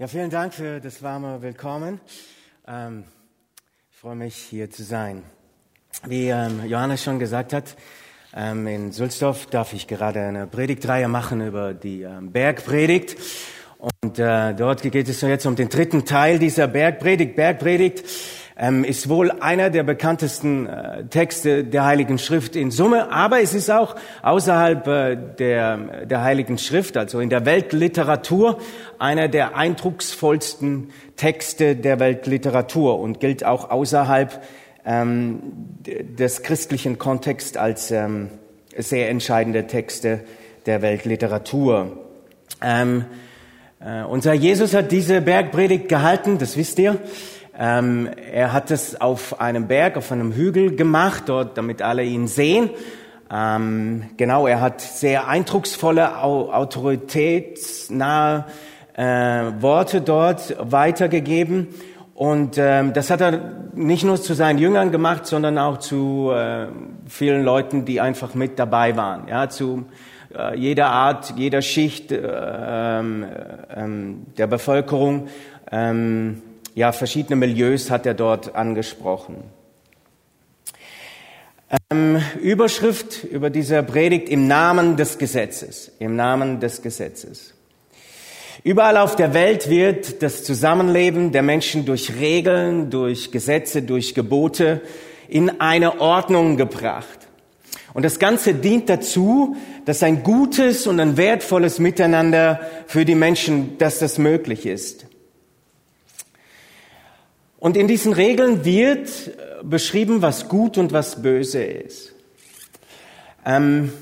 Ja, vielen Dank für das warme Willkommen. Ähm, ich freue mich, hier zu sein. Wie ähm, Johannes schon gesagt hat, ähm, in Sulzdorf darf ich gerade eine Predigtreihe machen über die ähm, Bergpredigt. Und äh, dort geht es jetzt um den dritten Teil dieser Bergpredigt. Bergpredigt ähm, ist wohl einer der bekanntesten äh, Texte der Heiligen Schrift in Summe, aber es ist auch außerhalb äh, der, der Heiligen Schrift, also in der Weltliteratur, einer der eindrucksvollsten Texte der Weltliteratur und gilt auch außerhalb ähm, des christlichen Kontexts als ähm, sehr entscheidende Texte der Weltliteratur. Ähm, äh, unser Jesus hat diese Bergpredigt gehalten, das wisst ihr. Ähm, er hat es auf einem Berg, auf einem Hügel gemacht, dort, damit alle ihn sehen. Ähm, genau, er hat sehr eindrucksvolle, autoritätsnahe äh, Worte dort weitergegeben. Und ähm, das hat er nicht nur zu seinen Jüngern gemacht, sondern auch zu äh, vielen Leuten, die einfach mit dabei waren. Ja, zu äh, jeder Art, jeder Schicht äh, ähm, ähm, der Bevölkerung. Ähm, ja, verschiedene Milieus hat er dort angesprochen. Ähm, Überschrift über dieser Predigt im Namen des Gesetzes, im Namen des Gesetzes. Überall auf der Welt wird das Zusammenleben der Menschen durch Regeln, durch Gesetze, durch Gebote in eine Ordnung gebracht. Und das Ganze dient dazu, dass ein gutes und ein wertvolles Miteinander für die Menschen, dass das möglich ist. Und in diesen Regeln wird äh, beschrieben, was gut und was böse ist. Ähm,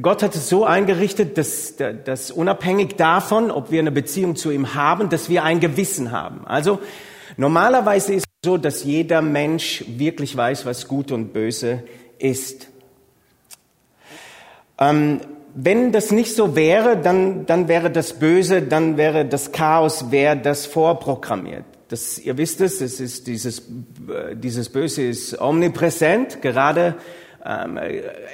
Gott hat es so eingerichtet, dass, dass unabhängig davon, ob wir eine Beziehung zu ihm haben, dass wir ein Gewissen haben. Also normalerweise ist es so, dass jeder Mensch wirklich weiß, was gut und böse ist. Ähm, wenn das nicht so wäre, dann, dann wäre das Böse, dann wäre das Chaos, wäre das vorprogrammiert. Das, ihr wisst es, es ist dieses, äh, dieses Böse ist omnipräsent, gerade ähm,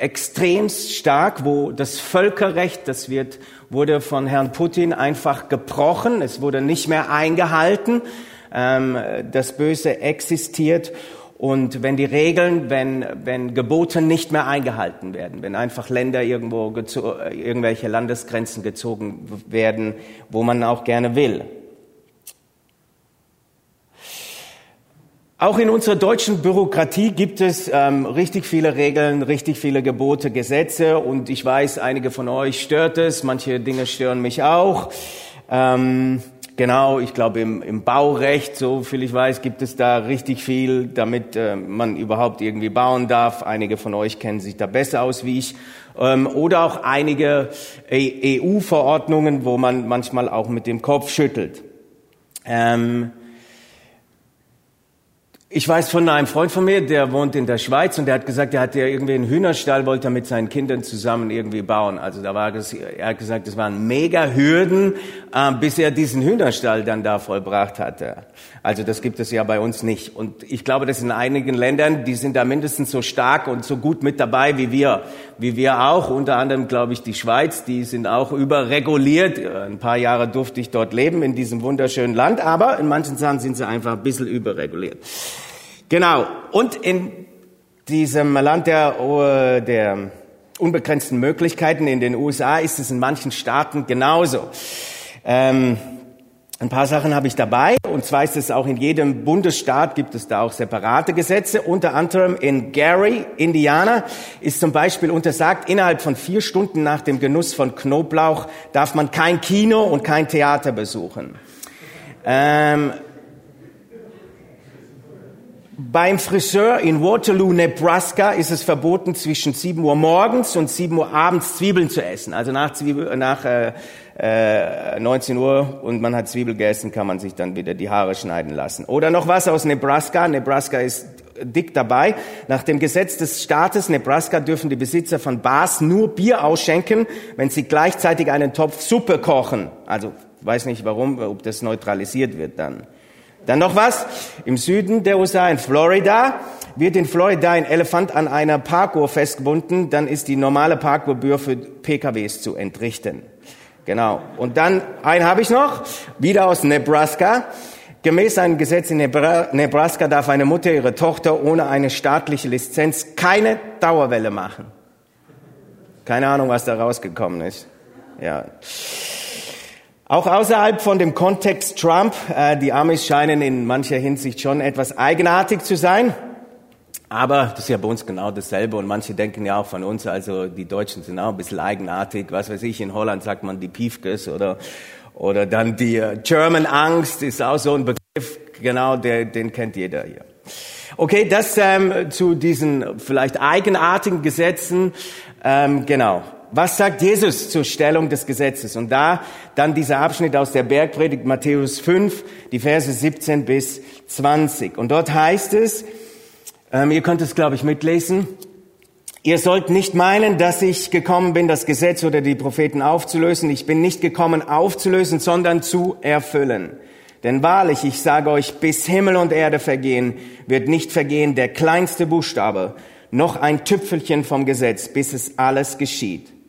extremst stark, wo das Völkerrecht, das wird, wurde von Herrn Putin einfach gebrochen, es wurde nicht mehr eingehalten, ähm, das Böse existiert und wenn die Regeln, wenn, wenn Gebote nicht mehr eingehalten werden, wenn einfach Länder irgendwo, irgendwelche Landesgrenzen gezogen werden, wo man auch gerne will. Auch in unserer deutschen Bürokratie gibt es ähm, richtig viele Regeln, richtig viele Gebote, Gesetze und ich weiß, einige von euch stört es, manche Dinge stören mich auch. Ähm, genau, ich glaube im, im, Baurecht, so viel ich weiß, gibt es da richtig viel, damit äh, man überhaupt irgendwie bauen darf. Einige von euch kennen sich da besser aus wie ich. Ähm, oder auch einige EU-Verordnungen, wo man manchmal auch mit dem Kopf schüttelt. Ähm, ich weiß von einem Freund von mir, der wohnt in der Schweiz und der hat gesagt, er hat ja irgendwie einen Hühnerstall, wollte er mit seinen Kindern zusammen irgendwie bauen. Also da war es, er hat gesagt, das waren mega Hürden, äh, bis er diesen Hühnerstall dann da vollbracht hatte. Also das gibt es ja bei uns nicht. Und ich glaube, dass in einigen Ländern, die sind da mindestens so stark und so gut mit dabei wie wir, wie wir auch. Unter anderem, glaube ich, die Schweiz, die sind auch überreguliert. Ein paar Jahre durfte ich dort leben in diesem wunderschönen Land, aber in manchen Sachen sind sie einfach ein bisschen überreguliert. Genau. Und in diesem Land der, der unbegrenzten Möglichkeiten in den USA ist es in manchen Staaten genauso. Ähm, ein paar Sachen habe ich dabei, und zwar ist es auch in jedem Bundesstaat gibt es da auch separate Gesetze. Unter anderem in Gary, Indiana, ist zum Beispiel untersagt, innerhalb von vier Stunden nach dem Genuss von Knoblauch darf man kein Kino und kein Theater besuchen. Ähm, beim Friseur in Waterloo, Nebraska, ist es verboten, zwischen 7 Uhr morgens und 7 Uhr abends Zwiebeln zu essen. Also nach, Zwiebel, nach äh, äh, 19 Uhr und man hat Zwiebel gegessen, kann man sich dann wieder die Haare schneiden lassen. Oder noch was aus Nebraska. Nebraska ist dick dabei. Nach dem Gesetz des Staates Nebraska dürfen die Besitzer von Bars nur Bier ausschenken, wenn sie gleichzeitig einen Topf Suppe kochen. Also weiß nicht warum, ob das neutralisiert wird dann. Dann noch was. Im Süden der USA, in Florida, wird in Florida ein Elefant an einer Parkuhr festgebunden, dann ist die normale Parkuhrgebühr für PKWs zu entrichten. Genau. Und dann, einen habe ich noch, wieder aus Nebraska. Gemäß einem Gesetz in Nebraska darf eine Mutter ihre Tochter ohne eine staatliche Lizenz keine Dauerwelle machen. Keine Ahnung, was da rausgekommen ist. Ja. Auch außerhalb von dem Kontext Trump, äh, die Amis scheinen in mancher Hinsicht schon etwas eigenartig zu sein. Aber das ist ja bei uns genau dasselbe und manche denken ja auch von uns, also die Deutschen sind auch ein bisschen eigenartig. Was weiß ich, in Holland sagt man die Piefkes oder, oder dann die äh, German Angst ist auch so ein Begriff, genau, der, den kennt jeder hier. Okay, das ähm, zu diesen vielleicht eigenartigen Gesetzen, ähm, genau. Was sagt Jesus zur Stellung des Gesetzes? Und da dann dieser Abschnitt aus der Bergpredigt Matthäus 5, die Verse 17 bis 20. Und dort heißt es, ähm, ihr könnt es, glaube ich, mitlesen. Ihr sollt nicht meinen, dass ich gekommen bin, das Gesetz oder die Propheten aufzulösen. Ich bin nicht gekommen, aufzulösen, sondern zu erfüllen. Denn wahrlich, ich sage euch, bis Himmel und Erde vergehen, wird nicht vergehen der kleinste Buchstabe, noch ein Tüpfelchen vom Gesetz, bis es alles geschieht.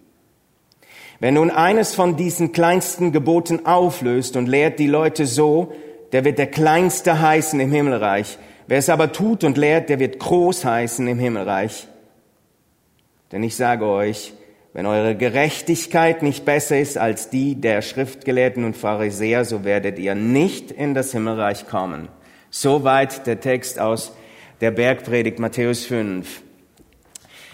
Wenn nun eines von diesen kleinsten Geboten auflöst und lehrt die Leute so, der wird der Kleinste heißen im Himmelreich. Wer es aber tut und lehrt, der wird groß heißen im Himmelreich. Denn ich sage euch, wenn eure Gerechtigkeit nicht besser ist als die der Schriftgelehrten und Pharisäer, so werdet ihr nicht in das Himmelreich kommen. Soweit der Text aus der Bergpredigt Matthäus 5.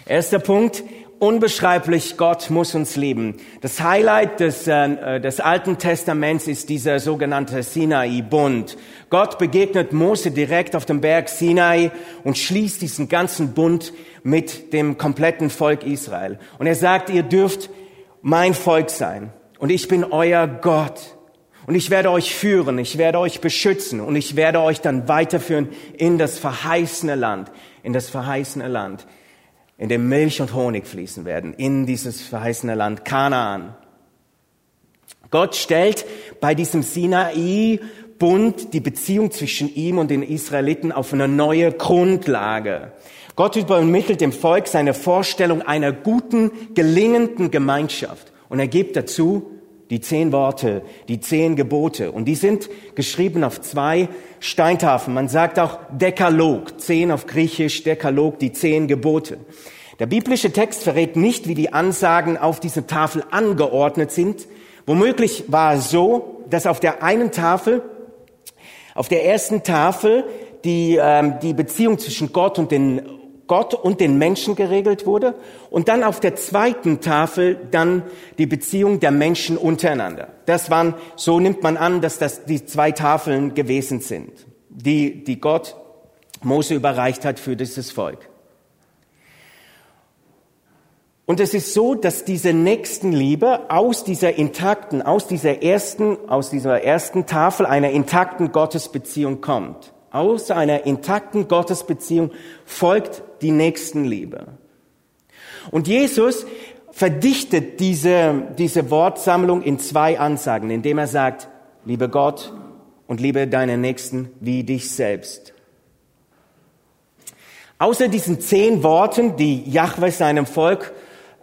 Erster Punkt, unbeschreiblich, Gott muss uns lieben. Das Highlight des, äh, des Alten Testaments ist dieser sogenannte Sinai-Bund. Gott begegnet Mose direkt auf dem Berg Sinai und schließt diesen ganzen Bund mit dem kompletten Volk Israel. Und er sagt, ihr dürft mein Volk sein und ich bin euer Gott. Und ich werde euch führen, ich werde euch beschützen und ich werde euch dann weiterführen in das verheißene Land, in das verheißene Land in dem Milch und Honig fließen werden, in dieses verheißene Land Kanaan. Gott stellt bei diesem Sinai-Bund die Beziehung zwischen ihm und den Israeliten auf eine neue Grundlage. Gott übermittelt dem Volk seine Vorstellung einer guten, gelingenden Gemeinschaft. Und er gibt dazu die zehn Worte, die zehn Gebote. Und die sind geschrieben auf zwei Steintafeln. Man sagt auch Dekalog, zehn auf Griechisch, Dekalog, die zehn Gebote. Der biblische Text verrät nicht, wie die Ansagen auf dieser Tafel angeordnet sind. Womöglich war es so, dass auf der einen Tafel, auf der ersten Tafel, die, ähm, die Beziehung zwischen Gott und den Gott und den Menschen geregelt wurde und dann auf der zweiten Tafel dann die Beziehung der Menschen untereinander. Das waren, so nimmt man an, dass das die zwei Tafeln gewesen sind, die, die Gott Mose überreicht hat für dieses Volk. Und es ist so, dass diese Nächstenliebe aus dieser intakten, aus dieser ersten, aus dieser ersten Tafel einer intakten Gottesbeziehung kommt. Aus einer intakten Gottesbeziehung folgt die Nächstenliebe. Und Jesus verdichtet diese, diese Wortsammlung in zwei Ansagen, indem er sagt, liebe Gott und liebe deinen Nächsten wie dich selbst. Außer diesen zehn Worten, die Yahweh seinem Volk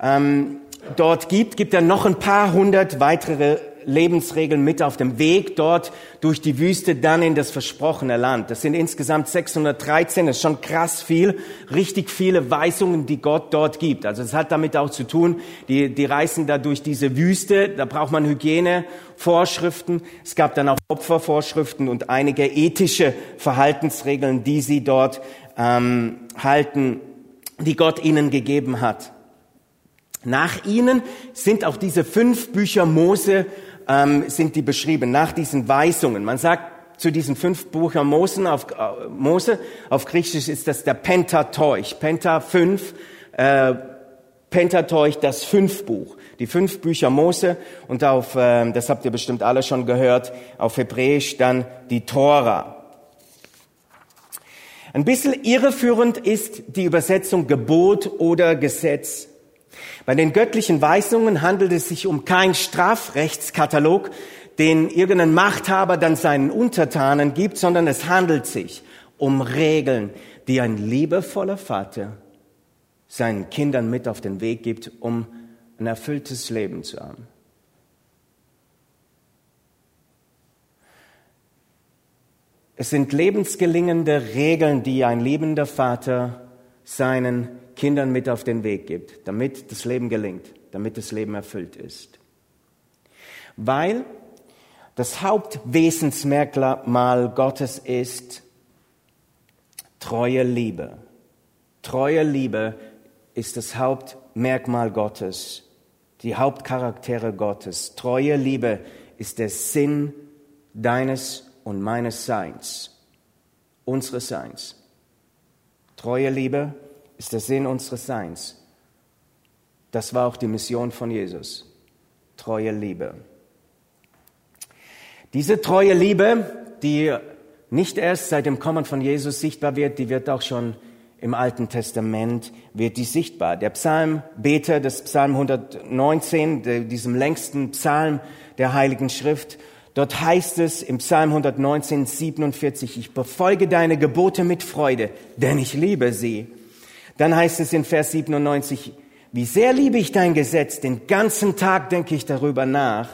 ähm, dort gibt, gibt er noch ein paar hundert weitere Lebensregeln mit auf dem Weg dort durch die Wüste dann in das versprochene Land. Das sind insgesamt 613, das ist schon krass viel, richtig viele Weisungen, die Gott dort gibt. Also es hat damit auch zu tun, die, die reisen da durch diese Wüste, da braucht man Hygienevorschriften. Es gab dann auch Opfervorschriften und einige ethische Verhaltensregeln, die sie dort ähm, halten, die Gott ihnen gegeben hat. Nach ihnen sind auch diese fünf Bücher Mose ähm, sind die beschrieben nach diesen Weisungen. Man sagt zu diesen fünf Büchern Mose auf, äh, Mose, auf Griechisch ist das der Pentateuch. Penta fünf, äh, Pentateuch, das Fünfbuch. Die fünf Bücher Mose und auf, äh, das habt ihr bestimmt alle schon gehört, auf Hebräisch dann die Tora. Ein bisschen irreführend ist die Übersetzung Gebot oder Gesetz. Bei den göttlichen Weisungen handelt es sich um keinen Strafrechtskatalog, den irgendein Machthaber dann seinen Untertanen gibt, sondern es handelt sich um Regeln, die ein liebevoller Vater seinen Kindern mit auf den Weg gibt, um ein erfülltes Leben zu haben. Es sind lebensgelingende Regeln, die ein liebender Vater seinen Kindern Kindern mit auf den Weg gibt, damit das Leben gelingt, damit das Leben erfüllt ist. Weil das Hauptwesensmerkmal Gottes ist treue Liebe. Treue Liebe ist das Hauptmerkmal Gottes, die Hauptcharaktere Gottes. Treue Liebe ist der Sinn deines und meines Seins, unseres Seins. Treue Liebe ist der Sinn unseres Seins. Das war auch die Mission von Jesus. Treue Liebe. Diese treue Liebe, die nicht erst seit dem Kommen von Jesus sichtbar wird, die wird auch schon im Alten Testament wird die sichtbar. Der Psalmbeter des Psalm 119, diesem längsten Psalm der Heiligen Schrift, dort heißt es im Psalm 119, 47, ich befolge deine Gebote mit Freude, denn ich liebe sie. Dann heißt es in Vers 97, wie sehr liebe ich dein Gesetz, den ganzen Tag denke ich darüber nach.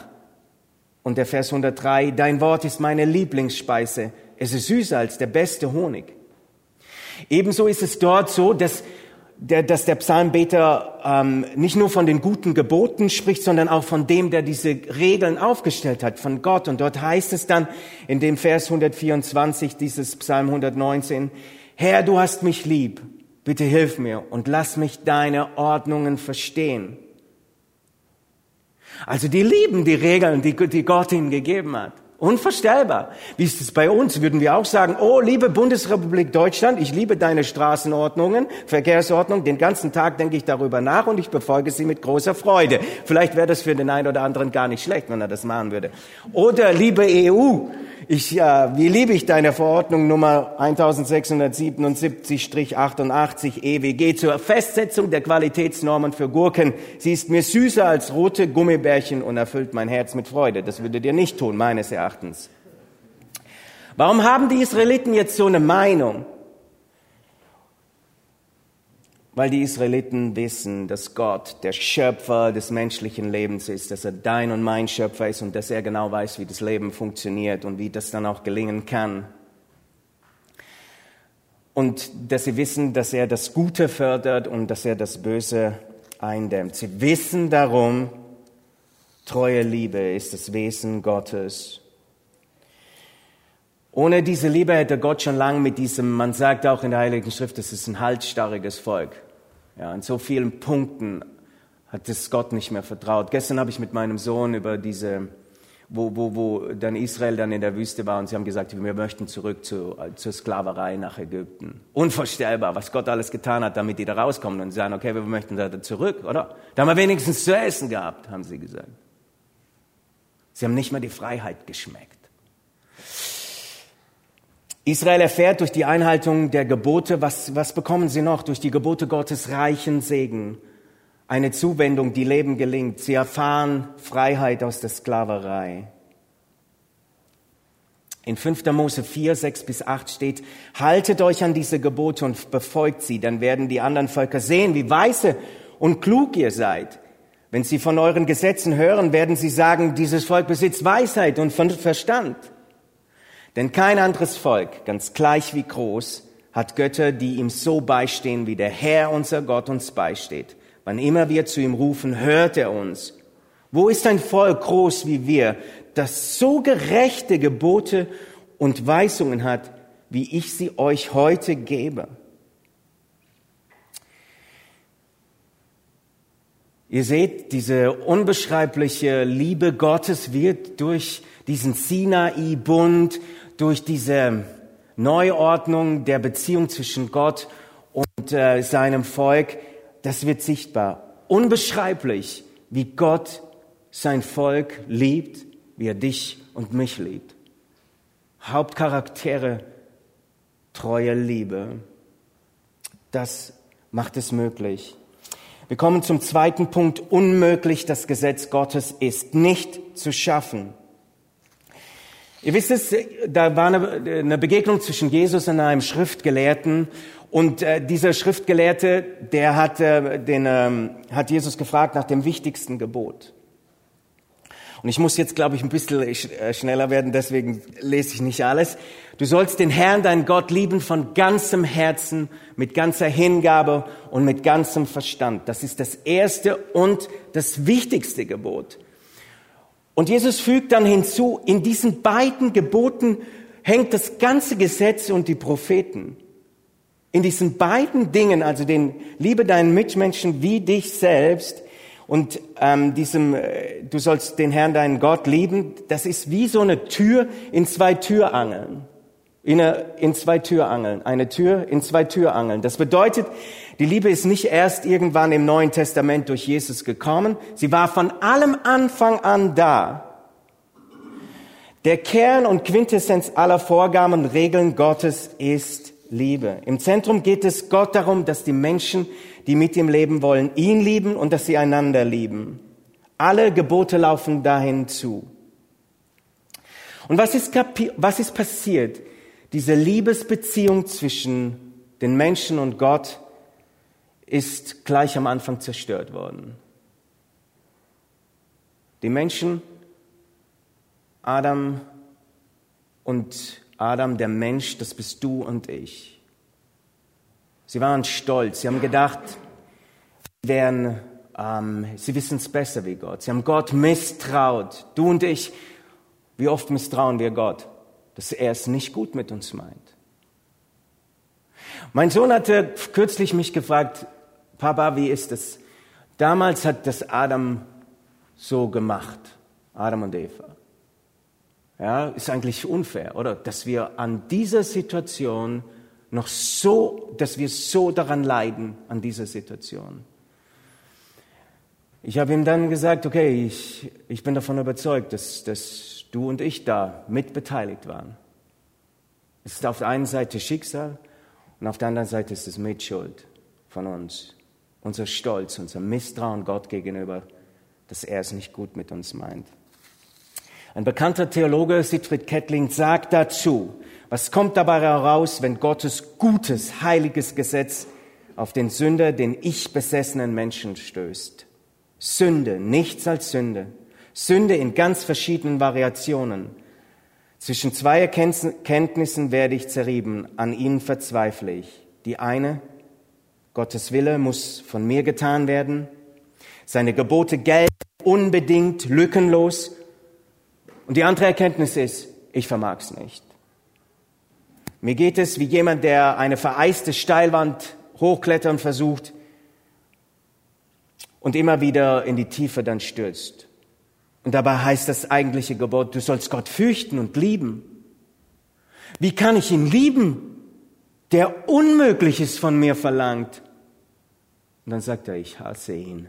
Und der Vers 103, dein Wort ist meine Lieblingsspeise. Es ist süßer als der beste Honig. Ebenso ist es dort so, dass der, dass der Psalmbeter ähm, nicht nur von den guten Geboten spricht, sondern auch von dem, der diese Regeln aufgestellt hat, von Gott. Und dort heißt es dann in dem Vers 124 dieses Psalm 119, Herr, du hast mich lieb, bitte hilf mir und lass mich deine Ordnungen verstehen. Also die lieben die Regeln, die, die Gott ihnen gegeben hat. Unvorstellbar. Wie ist es bei uns? Würden wir auch sagen, oh, liebe Bundesrepublik Deutschland, ich liebe deine Straßenordnungen, Verkehrsordnung, den ganzen Tag denke ich darüber nach und ich befolge sie mit großer Freude. Vielleicht wäre das für den einen oder anderen gar nicht schlecht, wenn er das machen würde. Oder liebe EU, ich, äh, wie liebe ich deine Verordnung Nummer 1677-88 EWG zur Festsetzung der Qualitätsnormen für Gurken. Sie ist mir süßer als rote Gummibärchen und erfüllt mein Herz mit Freude. Das würde dir nicht tun, meines Erachtens. Warum haben die Israeliten jetzt so eine Meinung? Weil die Israeliten wissen, dass Gott der Schöpfer des menschlichen Lebens ist, dass er dein und mein Schöpfer ist und dass er genau weiß, wie das Leben funktioniert und wie das dann auch gelingen kann. Und dass sie wissen, dass er das Gute fördert und dass er das Böse eindämmt. Sie wissen darum, treue Liebe ist das Wesen Gottes. Ohne diese Liebe hätte Gott schon lange mit diesem, man sagt auch in der Heiligen Schrift, es ist ein halsstarriges Volk. Ja, in so vielen Punkten hat es Gott nicht mehr vertraut. Gestern habe ich mit meinem Sohn über diese, wo, wo, wo dann Israel dann in der Wüste war und sie haben gesagt, wir möchten zurück zu, zur Sklaverei nach Ägypten. Unvorstellbar, was Gott alles getan hat, damit die da rauskommen und sagen, okay, wir möchten da zurück, oder? Da haben wir wenigstens zu essen gehabt, haben sie gesagt. Sie haben nicht mehr die Freiheit geschmeckt. Israel erfährt durch die Einhaltung der Gebote, was, was bekommen sie noch? Durch die Gebote Gottes reichen Segen, eine Zuwendung, die Leben gelingt. Sie erfahren Freiheit aus der Sklaverei. In 5. Mose 4, 6 bis 8 steht, haltet euch an diese Gebote und befolgt sie, dann werden die anderen Völker sehen, wie weise und klug ihr seid. Wenn sie von euren Gesetzen hören, werden sie sagen, dieses Volk besitzt Weisheit und Verstand. Denn kein anderes Volk, ganz gleich wie groß, hat Götter, die ihm so beistehen, wie der Herr, unser Gott, uns beisteht. Wann immer wir zu ihm rufen, hört er uns. Wo ist ein Volk groß wie wir, das so gerechte Gebote und Weisungen hat, wie ich sie euch heute gebe? Ihr seht, diese unbeschreibliche Liebe Gottes wird durch diesen Sinai-Bund durch diese Neuordnung der Beziehung zwischen Gott und äh, seinem Volk, das wird sichtbar. Unbeschreiblich, wie Gott sein Volk liebt, wie er dich und mich liebt. Hauptcharaktere, treue Liebe. Das macht es möglich. Wir kommen zum zweiten Punkt. Unmöglich, das Gesetz Gottes ist nicht zu schaffen. Ihr wisst es, da war eine, Begegnung zwischen Jesus und einem Schriftgelehrten und äh, dieser Schriftgelehrte, der hat, äh, den, ähm, hat Jesus gefragt nach dem wichtigsten Gebot. Und ich muss jetzt, glaube ich, ein bisschen äh, schneller werden, deswegen lese ich nicht alles. Du sollst den Herrn, deinen Gott, lieben von ganzem Herzen, mit ganzer Hingabe und mit ganzem Verstand. Das ist das erste und das wichtigste Gebot. Und Jesus fügt dann hinzu, in diesen beiden Geboten hängt das ganze Gesetz und die Propheten. In diesen beiden Dingen, also den Liebe deinen Mitmenschen wie dich selbst, und ähm, diesem, äh, du sollst den Herrn, deinen Gott lieben, das ist wie so eine Tür in zwei Türangeln. In, in zwei Türangeln. Eine Tür in zwei Türangeln. Das bedeutet, die Liebe ist nicht erst irgendwann im Neuen Testament durch Jesus gekommen. Sie war von allem Anfang an da. Der Kern und Quintessenz aller Vorgaben und Regeln Gottes ist Liebe. Im Zentrum geht es Gott darum, dass die Menschen die mit ihm leben wollen, ihn lieben und dass sie einander lieben. Alle Gebote laufen dahin zu. Und was ist, was ist passiert? Diese Liebesbeziehung zwischen den Menschen und Gott ist gleich am Anfang zerstört worden. Die Menschen, Adam und Adam, der Mensch, das bist du und ich. Sie waren stolz. Sie haben gedacht, wären, ähm, sie wissen es besser wie Gott. Sie haben Gott misstraut. Du und ich, wie oft misstrauen wir Gott, dass er es nicht gut mit uns meint. Mein Sohn hatte kürzlich mich gefragt, Papa, wie ist es? Damals hat das Adam so gemacht, Adam und Eva. Ja, ist eigentlich unfair, oder? Dass wir an dieser Situation noch so, dass wir so daran leiden, an dieser Situation. Ich habe ihm dann gesagt, okay, ich, ich bin davon überzeugt, dass, dass du und ich da mitbeteiligt waren. Es ist auf der einen Seite Schicksal und auf der anderen Seite ist es Mitschuld von uns. Unser Stolz, unser Misstrauen Gott gegenüber, dass er es nicht gut mit uns meint. Ein bekannter Theologe, Siegfried Kettling, sagt dazu, was kommt dabei heraus, wenn Gottes gutes, heiliges Gesetz auf den Sünder, den ich besessenen Menschen stößt? Sünde, nichts als Sünde. Sünde in ganz verschiedenen Variationen. Zwischen zwei Erkenntnissen werde ich zerrieben, an ihnen verzweifle ich. Die eine, Gottes Wille muss von mir getan werden, seine Gebote gelten unbedingt, lückenlos. Und die andere Erkenntnis ist, ich vermag's nicht. Mir geht es wie jemand, der eine vereiste Steilwand hochklettern versucht und immer wieder in die Tiefe dann stürzt. Und dabei heißt das eigentliche Gebot, du sollst Gott fürchten und lieben. Wie kann ich ihn lieben, der Unmögliches von mir verlangt? Und dann sagt er, ich hasse ihn.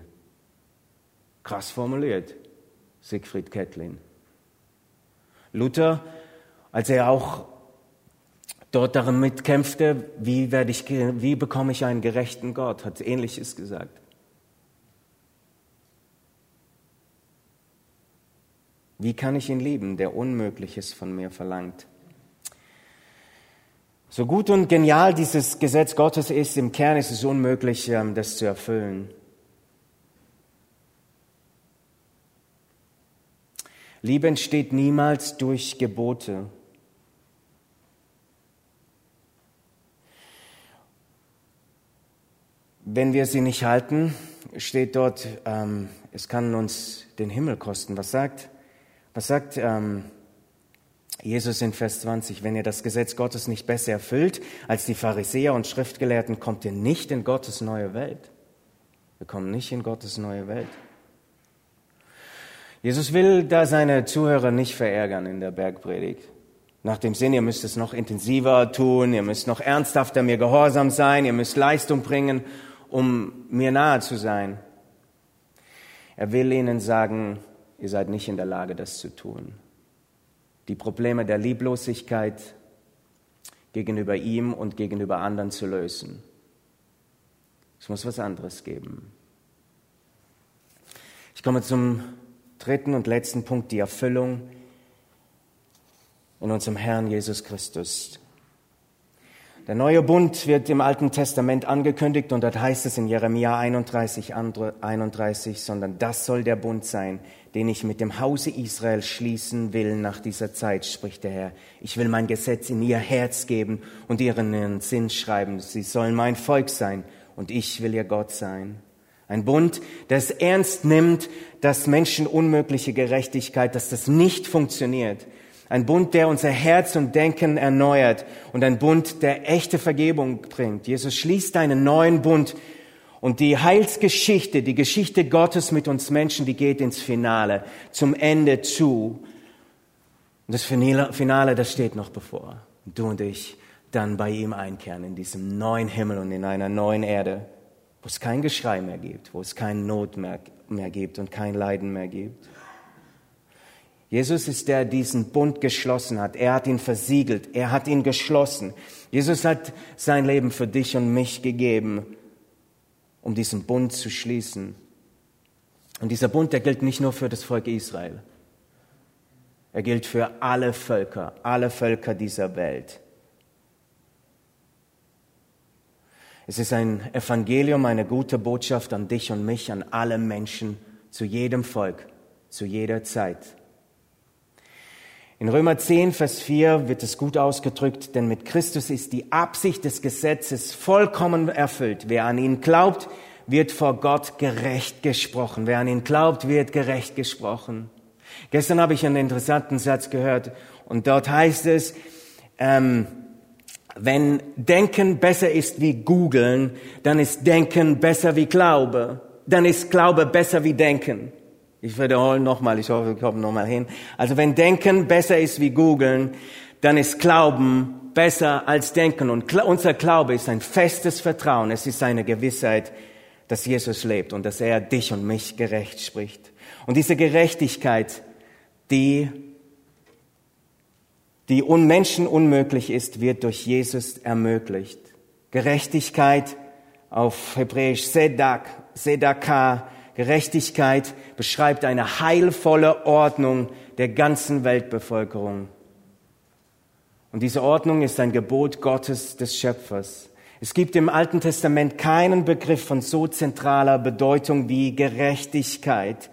Krass formuliert, Siegfried Kettlin. Luther, als er auch dort darin mitkämpfte, wie, werde ich, wie bekomme ich einen gerechten Gott, hat Ähnliches gesagt. Wie kann ich ihn lieben, der Unmögliches von mir verlangt? So gut und genial dieses Gesetz Gottes ist, im Kern ist es unmöglich, ähm, das zu erfüllen. Liebe entsteht niemals durch Gebote. Wenn wir sie nicht halten, steht dort, ähm, es kann uns den Himmel kosten. Was sagt, was sagt ähm, Jesus in Vers 20? Wenn ihr das Gesetz Gottes nicht besser erfüllt als die Pharisäer und Schriftgelehrten, kommt ihr nicht in Gottes neue Welt. Wir kommen nicht in Gottes neue Welt. Jesus will da seine Zuhörer nicht verärgern in der Bergpredigt. Nach dem Sinn, ihr müsst es noch intensiver tun, ihr müsst noch ernsthafter mir gehorsam sein, ihr müsst Leistung bringen um mir nahe zu sein. Er will ihnen sagen, ihr seid nicht in der Lage, das zu tun. Die Probleme der Lieblosigkeit gegenüber ihm und gegenüber anderen zu lösen. Es muss was anderes geben. Ich komme zum dritten und letzten Punkt, die Erfüllung in unserem Herrn Jesus Christus. Der neue Bund wird im Alten Testament angekündigt und dort heißt es in Jeremia 31, 31, sondern das soll der Bund sein, den ich mit dem Hause Israel schließen will nach dieser Zeit, spricht der Herr. Ich will mein Gesetz in ihr Herz geben und ihren Sinn schreiben. Sie sollen mein Volk sein und ich will ihr Gott sein. Ein Bund, der es ernst nimmt, dass Menschen unmögliche Gerechtigkeit, dass das nicht funktioniert. Ein Bund, der unser Herz und Denken erneuert und ein Bund, der echte Vergebung bringt. Jesus schließt einen neuen Bund und die Heilsgeschichte, die Geschichte Gottes mit uns Menschen, die geht ins Finale, zum Ende zu. Und das Finale, das steht noch bevor. Du und ich dann bei ihm einkehren in diesem neuen Himmel und in einer neuen Erde, wo es kein Geschrei mehr gibt, wo es keine Not mehr, mehr gibt und kein Leiden mehr gibt. Jesus ist der, der diesen Bund geschlossen hat. Er hat ihn versiegelt. Er hat ihn geschlossen. Jesus hat sein Leben für dich und mich gegeben, um diesen Bund zu schließen. Und dieser Bund, der gilt nicht nur für das Volk Israel. Er gilt für alle Völker, alle Völker dieser Welt. Es ist ein Evangelium, eine gute Botschaft an dich und mich, an alle Menschen, zu jedem Volk, zu jeder Zeit. In Römer 10, Vers 4 wird es gut ausgedrückt, denn mit Christus ist die Absicht des Gesetzes vollkommen erfüllt. Wer an ihn glaubt, wird vor Gott gerecht gesprochen. Wer an ihn glaubt, wird gerecht gesprochen. Gestern habe ich einen interessanten Satz gehört und dort heißt es, ähm, wenn Denken besser ist wie Googeln, dann ist Denken besser wie Glaube. Dann ist Glaube besser wie Denken. Ich wiederhole nochmal, ich hoffe, wir kommen nochmal hin. Also wenn Denken besser ist wie Googeln, dann ist Glauben besser als Denken. Und unser Glaube ist ein festes Vertrauen. Es ist eine Gewissheit, dass Jesus lebt und dass er dich und mich gerecht spricht. Und diese Gerechtigkeit, die, die Menschen unmöglich ist, wird durch Jesus ermöglicht. Gerechtigkeit auf Hebräisch Sedak, Sedaka, Gerechtigkeit beschreibt eine heilvolle Ordnung der ganzen Weltbevölkerung. Und diese Ordnung ist ein Gebot Gottes des Schöpfers. Es gibt im Alten Testament keinen Begriff von so zentraler Bedeutung wie Gerechtigkeit.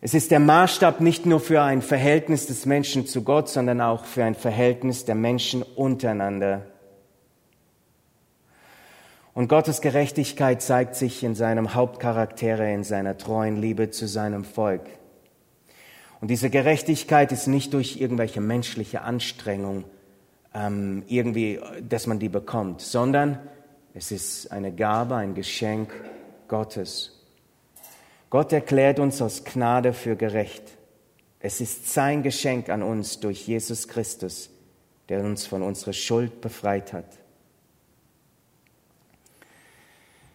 Es ist der Maßstab nicht nur für ein Verhältnis des Menschen zu Gott, sondern auch für ein Verhältnis der Menschen untereinander. Und Gottes Gerechtigkeit zeigt sich in seinem Hauptcharaktere, in seiner treuen Liebe zu seinem Volk. Und diese Gerechtigkeit ist nicht durch irgendwelche menschliche Anstrengung ähm, irgendwie, dass man die bekommt, sondern es ist eine Gabe, ein Geschenk Gottes. Gott erklärt uns aus Gnade für gerecht. Es ist sein Geschenk an uns durch Jesus Christus, der uns von unserer Schuld befreit hat.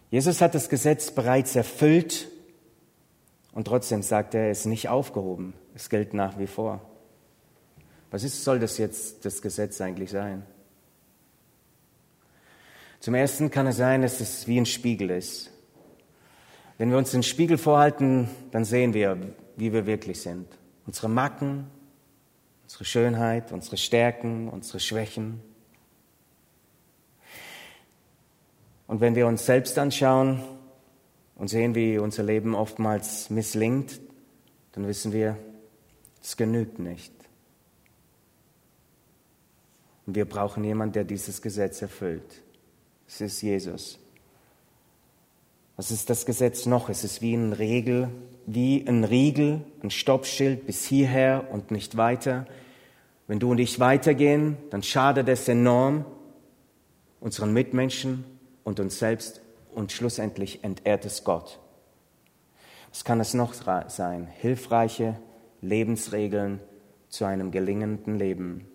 Jesus hat das Gesetz bereits erfüllt und trotzdem sagt er, es ist nicht aufgehoben. Es gilt nach wie vor. Was ist, soll das jetzt das Gesetz eigentlich sein? Zum Ersten kann es sein, dass es wie ein Spiegel ist. Wenn wir uns den Spiegel vorhalten, dann sehen wir, wie wir wirklich sind. Unsere Macken, unsere Schönheit, unsere Stärken, unsere Schwächen. Und wenn wir uns selbst anschauen und sehen, wie unser Leben oftmals misslingt, dann wissen wir, es genügt nicht. Und wir brauchen jemanden, der dieses Gesetz erfüllt. Es ist Jesus. Was ist das Gesetz noch? Es ist wie ein Regel, wie ein Riegel, ein Stoppschild bis hierher und nicht weiter. Wenn du und ich weitergehen, dann schadet es enorm unseren Mitmenschen, und uns selbst und schlussendlich entehrt es Gott. Was kann es noch sein? Hilfreiche Lebensregeln zu einem gelingenden Leben.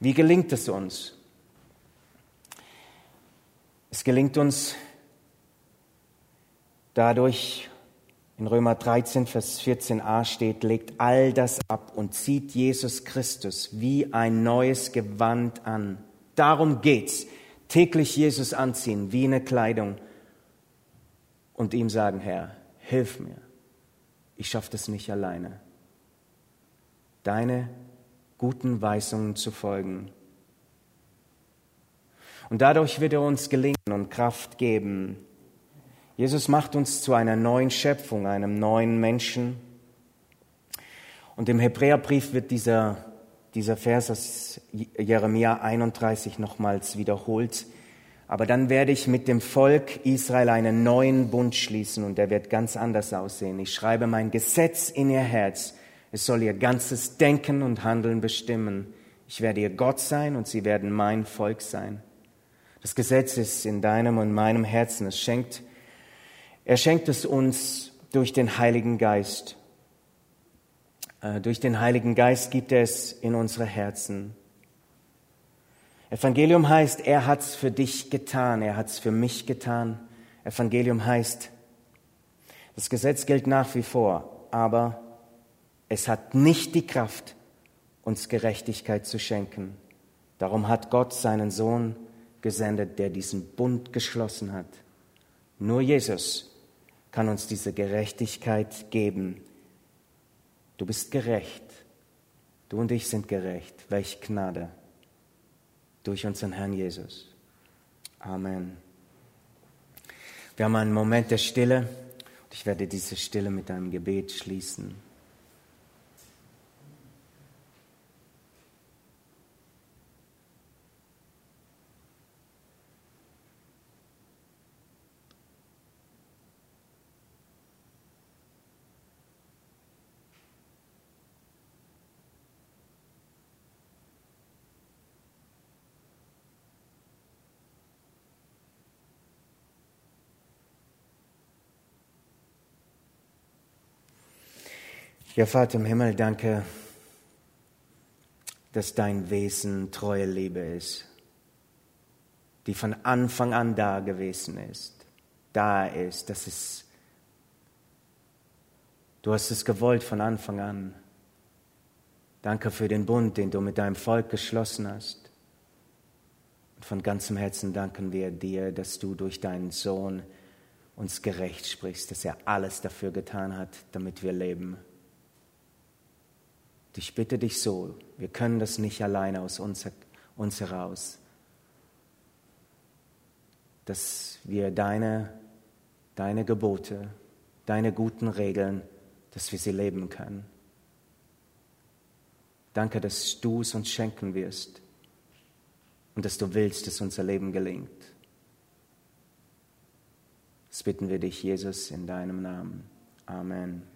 Wie gelingt es uns? Es gelingt uns dadurch, in Römer 13, Vers 14a steht, legt all das ab und zieht Jesus Christus wie ein neues Gewand an. Darum geht's täglich Jesus anziehen wie eine Kleidung und ihm sagen, Herr, hilf mir. Ich schaffe das nicht alleine. Deine guten Weisungen zu folgen. Und dadurch wird er uns gelingen und Kraft geben. Jesus macht uns zu einer neuen Schöpfung, einem neuen Menschen. Und im Hebräerbrief wird dieser, dieser Vers aus Jeremia 31 nochmals wiederholt. Aber dann werde ich mit dem Volk Israel einen neuen Bund schließen und der wird ganz anders aussehen. Ich schreibe mein Gesetz in ihr Herz. Es soll ihr ganzes Denken und Handeln bestimmen. Ich werde ihr Gott sein und sie werden mein Volk sein. Das Gesetz ist in deinem und meinem Herzen. Es schenkt, er schenkt es uns durch den Heiligen Geist. Äh, durch den Heiligen Geist gibt er es in unsere Herzen. Evangelium heißt, er hat's für dich getan, er hat's für mich getan. Evangelium heißt, das Gesetz gilt nach wie vor, aber es hat nicht die Kraft, uns Gerechtigkeit zu schenken. Darum hat Gott seinen Sohn gesendet, der diesen Bund geschlossen hat. Nur Jesus kann uns diese Gerechtigkeit geben. Du bist gerecht. Du und ich sind gerecht. Welch Gnade durch unseren Herrn Jesus. Amen. Wir haben einen Moment der Stille und ich werde diese Stille mit einem Gebet schließen. Ja, Vater im Himmel, danke, dass dein Wesen treue Liebe ist, die von Anfang an da gewesen ist, da ist, dass es, du hast es gewollt von Anfang an. Danke für den Bund, den du mit deinem Volk geschlossen hast. Und von ganzem Herzen danken wir dir, dass du durch deinen Sohn uns gerecht sprichst, dass er alles dafür getan hat, damit wir leben. Ich bitte dich so, wir können das nicht alleine aus uns, uns heraus, dass wir deine, deine Gebote, deine guten Regeln, dass wir sie leben können. Danke, dass du es uns schenken wirst und dass du willst, dass unser Leben gelingt. Das bitten wir dich, Jesus, in deinem Namen. Amen.